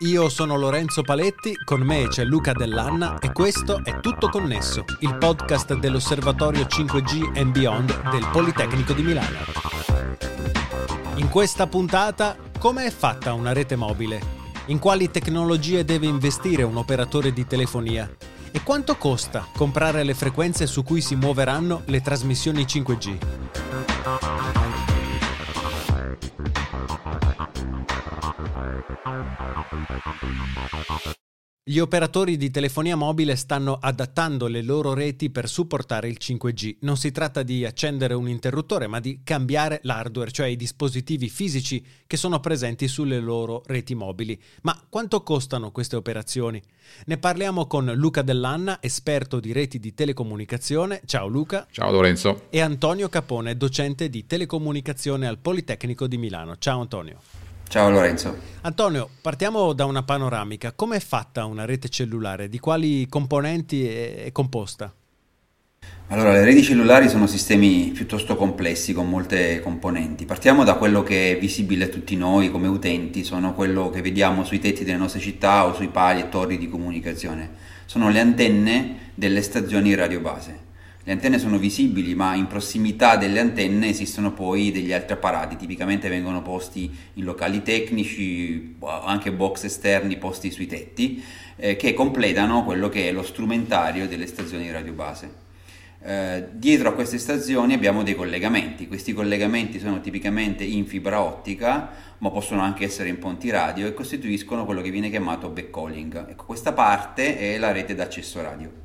Io sono Lorenzo Paletti, con me c'è Luca Dell'Anna e questo è Tutto Connesso, il podcast dell'Osservatorio 5G and Beyond del Politecnico di Milano. In questa puntata, come è fatta una rete mobile? In quali tecnologie deve investire un operatore di telefonia? E quanto costa comprare le frequenze su cui si muoveranno le trasmissioni 5G? Gli operatori di telefonia mobile stanno adattando le loro reti per supportare il 5G. Non si tratta di accendere un interruttore, ma di cambiare l'hardware, cioè i dispositivi fisici che sono presenti sulle loro reti mobili. Ma quanto costano queste operazioni? Ne parliamo con Luca Dell'Anna, esperto di reti di telecomunicazione. Ciao Luca. Ciao Lorenzo. E Antonio Capone, docente di telecomunicazione al Politecnico di Milano. Ciao Antonio. Ciao Lorenzo. Antonio, partiamo da una panoramica. Come è fatta una rete cellulare? Di quali componenti è composta? Allora, le reti cellulari sono sistemi piuttosto complessi con molte componenti. Partiamo da quello che è visibile a tutti noi come utenti, sono quello che vediamo sui tetti delle nostre città o sui pali e torri di comunicazione. Sono le antenne delle stazioni radiobase. Le antenne sono visibili, ma in prossimità delle antenne esistono poi degli altri apparati, tipicamente vengono posti in locali tecnici, anche box esterni posti sui tetti, eh, che completano quello che è lo strumentario delle stazioni radiobase. Eh, dietro a queste stazioni abbiamo dei collegamenti, questi collegamenti sono tipicamente in fibra ottica, ma possono anche essere in ponti radio e costituiscono quello che viene chiamato backhauling. Ecco, questa parte è la rete d'accesso radio.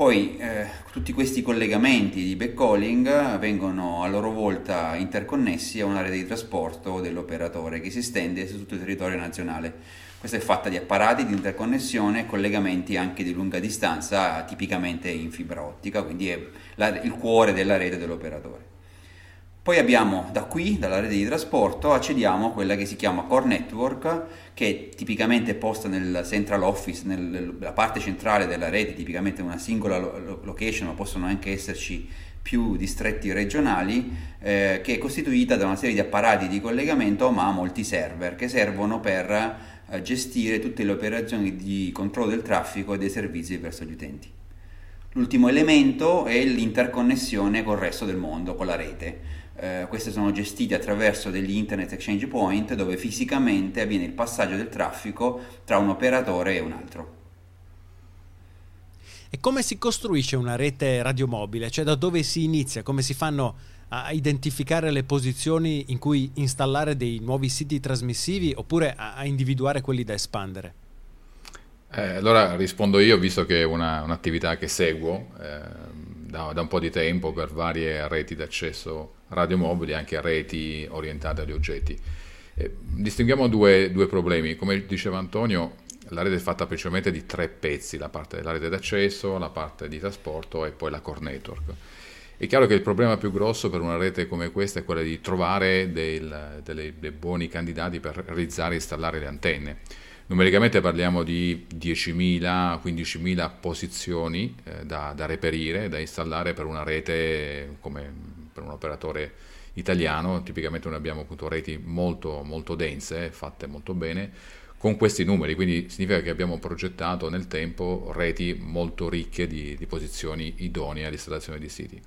Poi eh, tutti questi collegamenti di backhauling vengono a loro volta interconnessi a una rete di trasporto dell'operatore che si estende su tutto il territorio nazionale. Questa è fatta di apparati di interconnessione e collegamenti anche di lunga distanza, tipicamente in fibra ottica, quindi è la, il cuore della rete dell'operatore. Poi abbiamo da qui, dalla rete di trasporto, accediamo a quella che si chiama Core Network, che è tipicamente posta nel central office, nella parte centrale della rete, tipicamente una singola location, ma possono anche esserci più distretti regionali, eh, che è costituita da una serie di apparati di collegamento, ma molti server, che servono per eh, gestire tutte le operazioni di controllo del traffico e dei servizi verso gli utenti. L'ultimo elemento è l'interconnessione col resto del mondo, con la rete eh, queste sono gestite attraverso degli Internet Exchange Point dove fisicamente avviene il passaggio del traffico tra un operatore e un altro. E come si costruisce una rete radiomobile? Cioè da dove si inizia? Come si fanno a identificare le posizioni in cui installare dei nuovi siti trasmissivi oppure a individuare quelli da espandere? Eh, allora rispondo io, visto che è una, un'attività che seguo eh, da, da, un po' di tempo per varie reti d'accesso radiomobili anche reti orientate agli oggetti. Eh, distinguiamo due, due, problemi. Come diceva Antonio, la rete è fatta principalmente di tre pezzi, la parte della rete d'accesso, la parte di trasporto e poi la core network. È chiaro che il problema più grosso per una rete come questa è quello di trovare del, delle, dei buoni candidati per realizzare e installare le antenne. Numericamente parliamo di 10.000, 15.000 posizioni eh, da, da, reperire, da installare per una rete come per un operatore italiano, tipicamente noi abbiamo appunto reti molto, molto dense, fatte molto bene, con questi numeri, quindi significa che abbiamo progettato nel tempo reti molto ricche di, di posizioni idonee all'installazione di siti.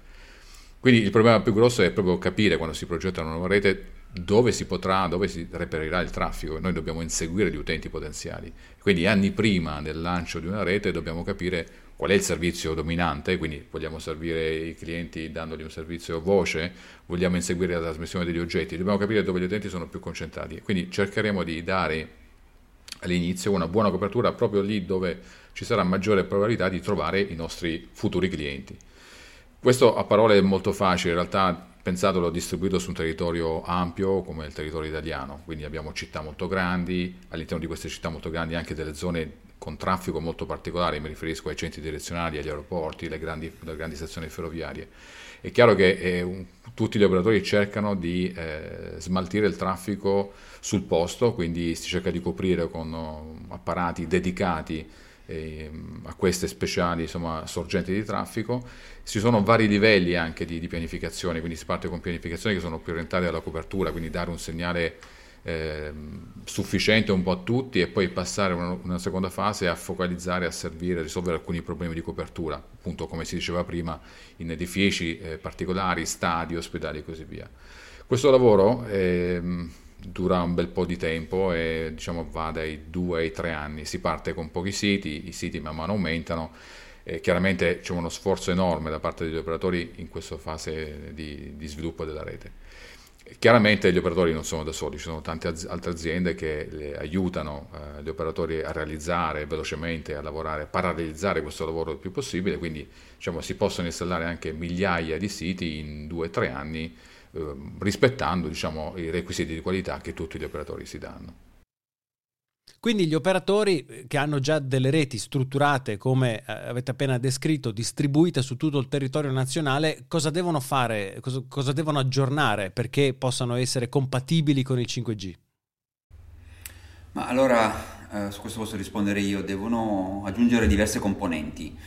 Quindi il problema più grosso è proprio capire quando si progetta una nuova rete dove si potrà, dove si reperirà il traffico. Noi dobbiamo inseguire gli utenti potenziali. Quindi anni prima del lancio di una rete dobbiamo capire qual è il servizio dominante, quindi vogliamo servire i clienti dandogli un servizio voce, vogliamo inseguire la trasmissione degli oggetti, dobbiamo capire dove gli utenti sono più concentrati. Quindi cercheremo di dare all'inizio una buona copertura proprio lì dove ci sarà maggiore probabilità di trovare i nostri futuri clienti. Questo a parole è molto facile, in realtà pensatelo distribuito su un territorio ampio come il territorio italiano, quindi abbiamo città molto grandi, all'interno di queste città molto grandi anche delle zone con traffico molto particolare, mi riferisco ai centri direzionali, agli aeroporti, alle grandi, alle grandi stazioni ferroviarie. È chiaro che eh, un, tutti gli operatori cercano di eh, smaltire il traffico sul posto, quindi si cerca di coprire con uh, apparati dedicati eh, a queste speciali insomma, sorgenti di traffico. Ci sono vari livelli anche di, di pianificazione, quindi si parte con pianificazioni che sono più orientate alla copertura, quindi dare un segnale eh, sufficiente un po' a tutti e poi passare una, una seconda fase a focalizzare, a servire, a risolvere alcuni problemi di copertura, appunto come si diceva prima, in edifici eh, particolari, stadi, ospedali e così via. Questo lavoro eh, dura un bel po' di tempo e diciamo, va dai due ai tre anni, si parte con pochi siti, i siti man mano aumentano, eh, chiaramente c'è uno sforzo enorme da parte degli operatori in questa fase di, di sviluppo della rete. Chiaramente gli operatori non sono da soli, ci sono tante az- altre aziende che aiutano eh, gli operatori a realizzare velocemente, a lavorare, a parallelizzare questo lavoro il più possibile, quindi diciamo, si possono installare anche migliaia di siti in due o tre anni eh, rispettando diciamo, i requisiti di qualità che tutti gli operatori si danno. Quindi gli operatori eh, che hanno già delle reti strutturate, come eh, avete appena descritto, distribuite su tutto il territorio nazionale, cosa devono fare, cosa, cosa devono aggiornare perché possano essere compatibili con il 5G? Ma allora, eh, su questo posso rispondere io, devono aggiungere diverse componenti.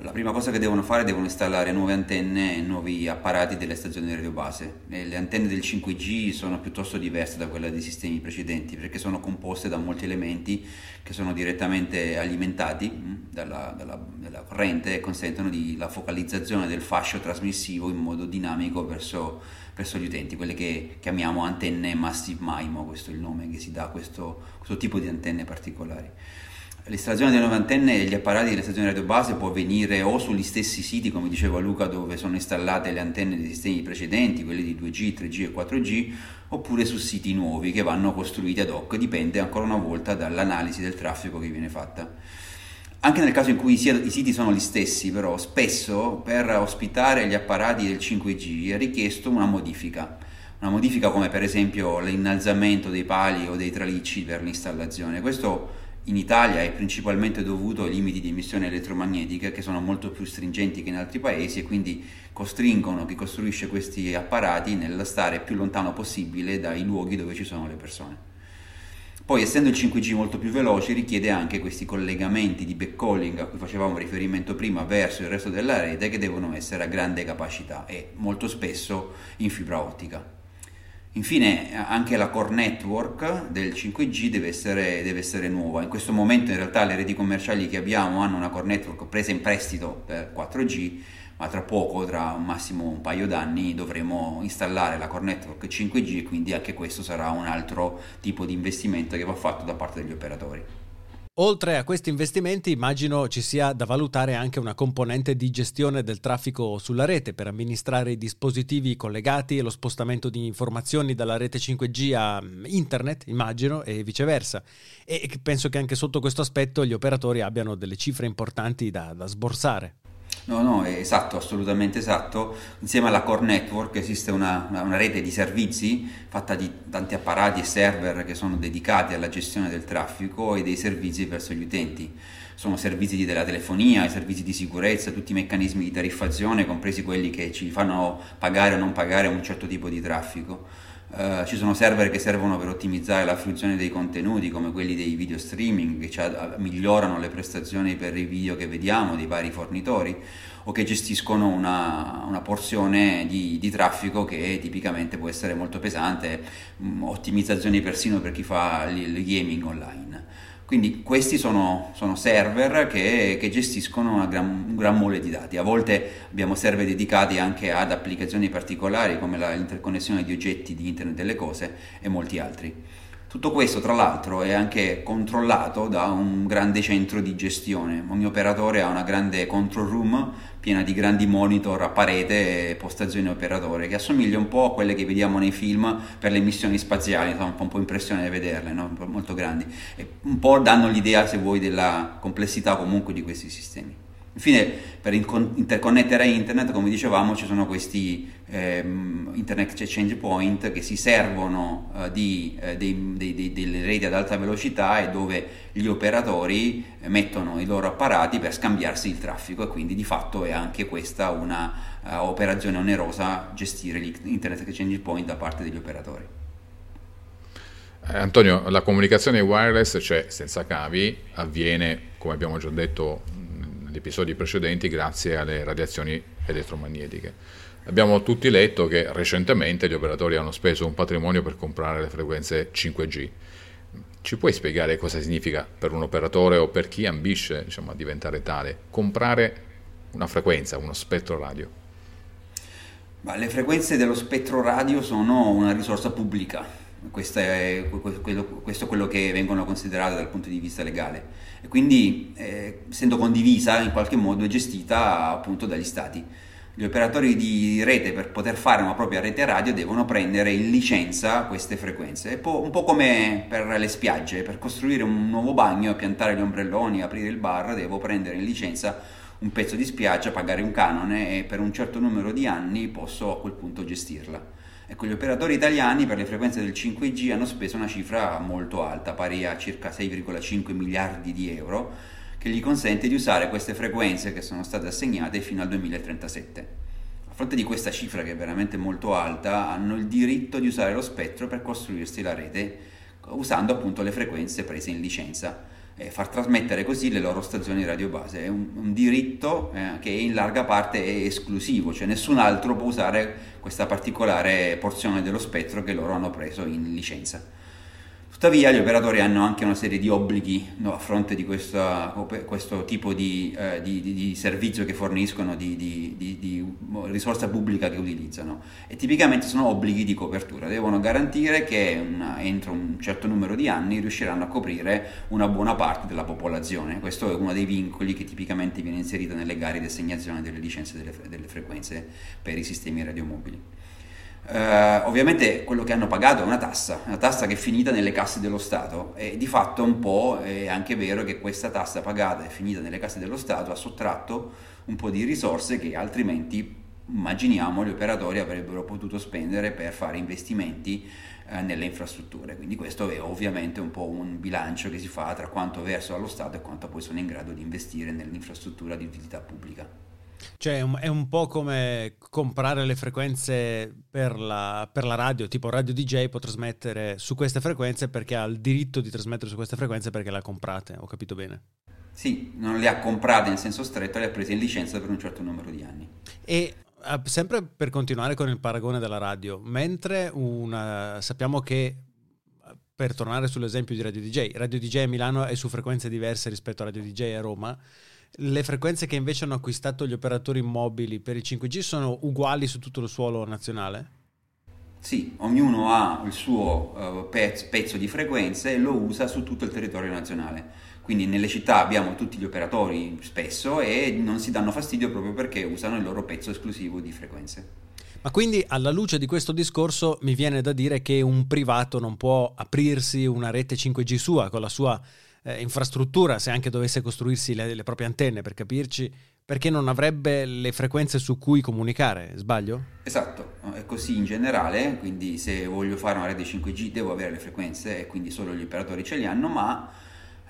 La prima cosa che devono fare è devono installare nuove antenne e nuovi apparati delle stazioni radiobase. Le antenne del 5G sono piuttosto diverse da quelle dei sistemi precedenti perché sono composte da molti elementi che sono direttamente alimentati mm, dalla, dalla, dalla corrente e consentono di, la focalizzazione del fascio trasmissivo in modo dinamico verso, verso gli utenti, quelle che chiamiamo antenne Massive MIMO, questo è il nome che si dà a questo, questo tipo di antenne particolari. L'installazione delle nuove antenne e gli apparati delle stazioni radio base può avvenire o sugli stessi siti, come diceva Luca, dove sono installate le antenne dei sistemi precedenti, quelli di 2G, 3G e 4G, oppure su siti nuovi che vanno costruiti ad hoc, dipende ancora una volta dall'analisi del traffico che viene fatta. Anche nel caso in cui i siti sono gli stessi, però, spesso per ospitare gli apparati del 5G è richiesto una modifica. Una modifica come per esempio l'innalzamento dei pali o dei tralicci per l'installazione. Questo in Italia è principalmente dovuto ai limiti di emissione elettromagnetica che sono molto più stringenti che in altri paesi e quindi costringono chi costruisce questi apparati nel stare più lontano possibile dai luoghi dove ci sono le persone. Poi essendo il 5G molto più veloce richiede anche questi collegamenti di backcalling a cui facevamo riferimento prima verso il resto della rete che devono essere a grande capacità e molto spesso in fibra ottica. Infine anche la core network del 5G deve essere, deve essere, nuova. In questo momento in realtà le reti commerciali che abbiamo hanno una core network presa in prestito per 4G, ma tra poco, tra un massimo un paio d'anni, dovremo installare la core network 5G e quindi anche questo sarà un altro tipo di investimento che va fatto da parte degli operatori. Oltre a questi investimenti immagino ci sia da valutare anche una componente di gestione del traffico sulla rete per amministrare i dispositivi collegati e lo spostamento di informazioni dalla rete 5G a mm, internet, immagino, e viceversa. E penso che anche sotto questo aspetto gli operatori abbiano delle cifre importanti da, da sborsare. No, no, esatto, assolutamente esatto. Insieme alla core network esiste una, una, una, rete di servizi fatta di tanti apparati e server che sono dedicati alla gestione del traffico e dei servizi verso gli utenti. Sono servizi della telefonia, servizi di sicurezza, tutti i meccanismi di tariffazione, compresi quelli che ci fanno pagare o non pagare un certo tipo di traffico. Uh, ci sono server che servono per ottimizzare la fruizione dei contenuti come quelli dei video streaming che uh, migliorano le prestazioni per i video che vediamo dei vari fornitori o che gestiscono una, una porzione di, di, traffico che tipicamente può essere molto pesante, mh, mm, ottimizzazioni persino per chi fa il gaming online. Quindi questi sono, sono server che, che gestiscono gran, un gran mole di dati. A volte abbiamo server dedicati anche ad applicazioni particolari come l'interconnessione di oggetti di Internet delle cose e molti altri. Tutto questo, tra l'altro, è anche controllato da un grande centro di gestione. Ogni operatore ha una grande control room piena di grandi monitor a parete e postazioni operatore, che assomiglia un po' a quelle che vediamo nei film per le missioni spaziali, fa un po' impressione vederle, no? molto grandi, e un po' danno l'idea, se vuoi, della complessità comunque di questi sistemi. Infine, per interconnettere a internet, come dicevamo, ci sono questi ehm, internet exchange point che si servono eh, di, eh, dei, dei, delle reti ad alta velocità e dove gli operatori eh, mettono i loro apparati per scambiarsi il traffico e quindi di fatto è anche questa una uh, operazione onerosa gestire l'internet exchange point da parte degli operatori. Eh, Antonio, la comunicazione wireless, cioè senza cavi, avviene, come abbiamo già detto negli episodi precedenti grazie alle radiazioni elettromagnetiche. Abbiamo tutti letto che recentemente gli operatori hanno speso un patrimonio per comprare le frequenze 5G. Ci puoi spiegare cosa significa per un operatore o per chi ambisce diciamo, a diventare tale comprare una frequenza, uno spettro radio? Ma le frequenze dello spettro radio sono una risorsa pubblica, questo è, questo è quello che vengono considerate dal punto di vista legale e quindi eh, essendo condivisa in qualche modo è gestita appunto dagli stati. Gli operatori di rete per poter fare una propria rete radio devono prendere in licenza queste frequenze, un po' come per le spiagge, per costruire un nuovo bagno, piantare gli ombrelloni, aprire il bar, devo prendere in licenza un pezzo di spiaggia, pagare un canone e per un certo numero di anni posso a quel punto gestirla. Ecco, gli operatori italiani per le frequenze del 5G hanno speso una cifra molto alta, pari a circa 6,5 miliardi di euro, che gli consente di usare queste frequenze che sono state assegnate fino al 2037. A fronte di questa cifra, che è veramente molto alta, hanno il diritto di usare lo spettro per costruirsi la rete usando appunto le frequenze prese in licenza e far trasmettere così le loro stazioni radio base. È un, un diritto eh, che in larga parte è esclusivo, cioè nessun altro può usare questa particolare porzione dello spettro che loro hanno preso in licenza. Tuttavia gli operatori hanno anche una serie di obblighi no, a fronte di questa, questo tipo di, eh, di, di, di, servizio che forniscono, di, risorsa pubblica che utilizzano e tipicamente sono obblighi di copertura, devono garantire che una, entro un certo numero di anni riusciranno a coprire una buona parte della popolazione. Questo è uno dei vincoli che tipicamente viene inserito nelle gare di assegnazione delle licenze delle, delle frequenze per i sistemi radiomobili. Uh, ovviamente quello che hanno pagato è una tassa, una tassa che è finita nelle casse dello Stato e di fatto un po' è anche vero che questa tassa pagata e finita nelle casse dello Stato ha sottratto un po' di risorse che altrimenti immaginiamo gli operatori avrebbero potuto spendere per fare investimenti uh, nelle infrastrutture. Quindi questo è ovviamente un po' un bilancio che si fa tra quanto verso allo Stato e quanto poi sono in grado di investire nell'infrastruttura di utilità pubblica. Cioè è un po' come comprare le frequenze per la, per la, radio, tipo Radio DJ può trasmettere su queste frequenze perché ha il diritto di trasmettere su queste frequenze perché le ha comprate, ho capito bene? Sì, non le ha comprate in senso stretto, le ha prese in licenza per un certo numero di anni. E eh, sempre per continuare con il paragone della radio, mentre una, sappiamo che per tornare sull'esempio di Radio DJ, Radio DJ a Milano è su frequenze diverse rispetto a Radio DJ a Roma, le frequenze che invece hanno acquistato gli operatori mobili per il 5G sono uguali su tutto il suolo nazionale? Sì, ognuno ha il suo pezzo, pezzo di frequenze e lo usa su tutto il territorio nazionale. Quindi nelle città abbiamo tutti gli operatori spesso e non si danno fastidio proprio perché usano il loro pezzo esclusivo di frequenze. Ma quindi alla luce di questo discorso mi viene da dire che un privato non può aprirsi una rete 5G sua con la sua eh, infrastruttura, se anche dovesse costruirsi le, le proprie antenne per capirci, perché non avrebbe le frequenze su cui comunicare, sbaglio? Esatto, è così in generale, quindi se voglio fare una rete 5G devo avere le frequenze e quindi solo gli operatori ce li hanno, ma,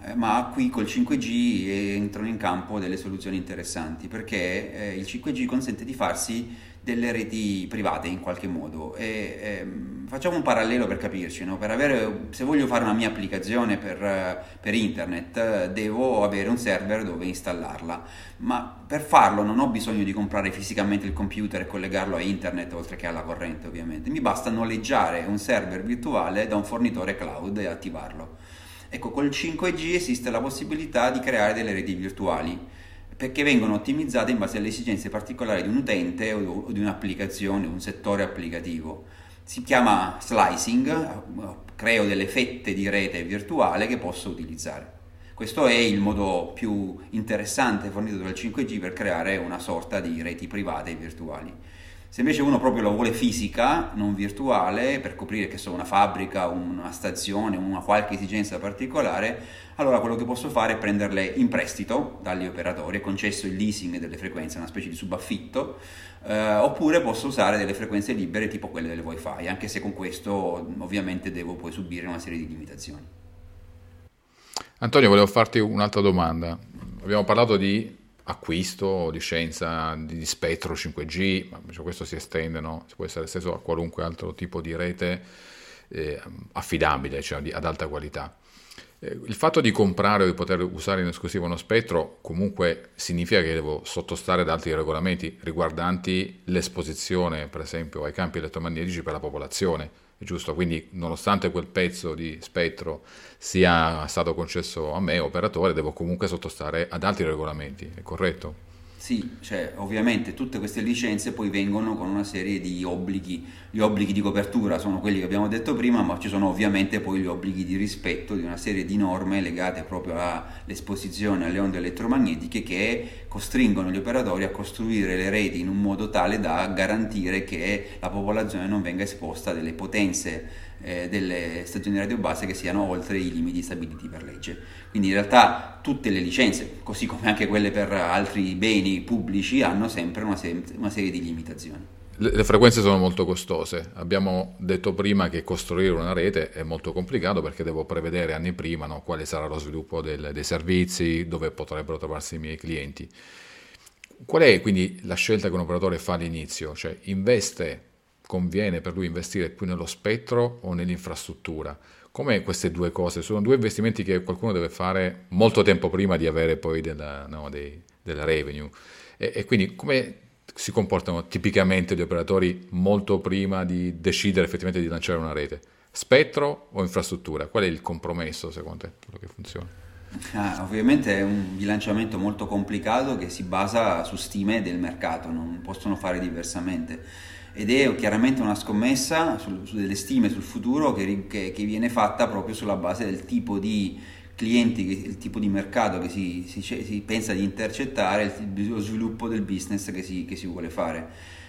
eh, ma qui col 5G entrano in campo delle soluzioni interessanti perché eh, il 5G consente di farsi delle reti private in qualche modo. E, ehm, facciamo un parallelo per capirci, no? per avere, se voglio fare una mia applicazione per, per, internet devo avere un server dove installarla, ma per farlo non ho bisogno di comprare fisicamente il computer e collegarlo a internet oltre che alla corrente ovviamente, mi basta noleggiare un server virtuale da un fornitore cloud e attivarlo. Ecco, col 5G esiste la possibilità di creare delle reti virtuali perché vengono ottimizzate in base alle esigenze particolari di un utente o di un'applicazione, un settore applicativo. Si chiama slicing, creo delle fette di rete virtuale che posso utilizzare. Questo è il modo più interessante fornito dal 5G per creare una sorta di reti private virtuali. Se invece uno proprio la vuole fisica, non virtuale, per coprire che so una fabbrica, una stazione, una qualche esigenza particolare, allora quello che posso fare è prenderle in prestito dagli operatori, concesso il leasing delle frequenze, una specie di subaffitto, eh, oppure posso usare delle frequenze libere tipo quelle delle wifi, anche se con questo ovviamente devo poi subire una serie di limitazioni. Antonio, volevo farti un'altra domanda. Abbiamo parlato di acquisto, di, di spettro 5G, ma cioè questo si estende, no? si può essere esteso a qualunque altro tipo di rete eh, affidabile, cioè di, ad alta qualità. Eh, il fatto di comprare o di poter usare in esclusiva uno spettro comunque significa che devo sottostare ad altri regolamenti riguardanti l'esposizione, per esempio, ai campi elettromagnetici per la popolazione, giusto? Quindi nonostante quel pezzo di spettro sia stato concesso a me, operatore, devo comunque sottostare ad altri regolamenti, è corretto? Sì, cioè, ovviamente tutte queste licenze poi vengono con una serie di obblighi, gli obblighi di copertura sono quelli che abbiamo detto prima, ma ci sono ovviamente poi gli obblighi di rispetto di una serie di norme legate proprio all'esposizione alle onde elettromagnetiche che costringono gli operatori a costruire le reti in un modo tale da garantire che la popolazione non venga esposta a delle potenze eh, delle stazioni radio base che siano oltre i limiti stabiliti per legge. Quindi in realtà tutte le licenze, così come anche quelle per altri beni pubblici, hanno sempre una, se- una serie di limitazioni. Le, le frequenze sono molto costose. Abbiamo detto prima che costruire una rete è molto complicato perché devo prevedere anni prima no, quale sarà lo sviluppo del, dei servizi, dove potrebbero trovarsi i miei clienti. Qual è quindi la scelta che un operatore fa all'inizio? Cioè investe conviene per lui investire più nello spettro o nell'infrastruttura? Come queste due cose? Sono due investimenti che qualcuno deve fare molto tempo prima di avere poi della, no, dei, della revenue. E, e, quindi come si comportano tipicamente gli operatori molto prima di decidere effettivamente di lanciare una rete? Spettro o infrastruttura? Qual è il compromesso secondo te, quello che funziona? Ah, ovviamente è un bilanciamento molto complicato che si basa su stime del mercato, non possono fare diversamente ed è chiaramente una scommessa su, su delle stime sul futuro che, che, che, viene fatta proprio sulla base del tipo di clienti, il tipo di mercato che si, si, si pensa di intercettare, lo sviluppo del business che si, che si vuole fare.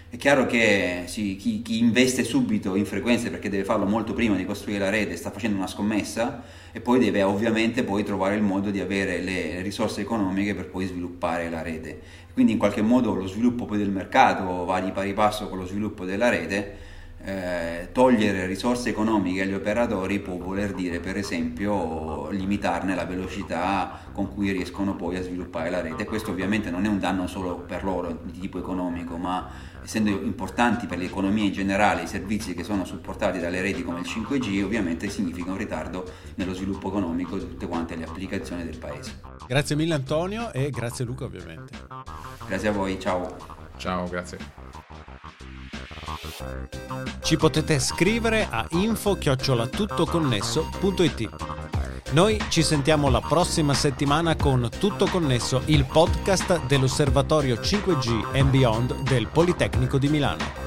È chiaro che sì, chi, chi, investe subito in frequenze perché deve farlo molto prima di costruire la rete sta facendo una scommessa e poi deve ovviamente poi trovare il modo di avere le risorse economiche per poi sviluppare la rete. Quindi in qualche modo lo sviluppo poi del mercato va di pari passo con lo sviluppo della rete. Eh, togliere risorse economiche agli operatori può voler dire per esempio limitarne la velocità con cui riescono poi a sviluppare la rete. Questo ovviamente non è un danno solo per loro di tipo economico, ma essendo importanti per l'economia in generale i servizi che sono supportati dalle reti come il 5G, ovviamente significa un ritardo nello sviluppo economico di tutte quante le applicazioni del paese. Grazie mille Antonio e grazie Luca ovviamente. Grazie a voi, ciao. Ciao, grazie. Ci potete scrivere a info-tuttoconnesso.it noi ci sentiamo la prossima settimana con Tutto Connesso, il podcast dell'Osservatorio 5G and Beyond del Politecnico di Milano.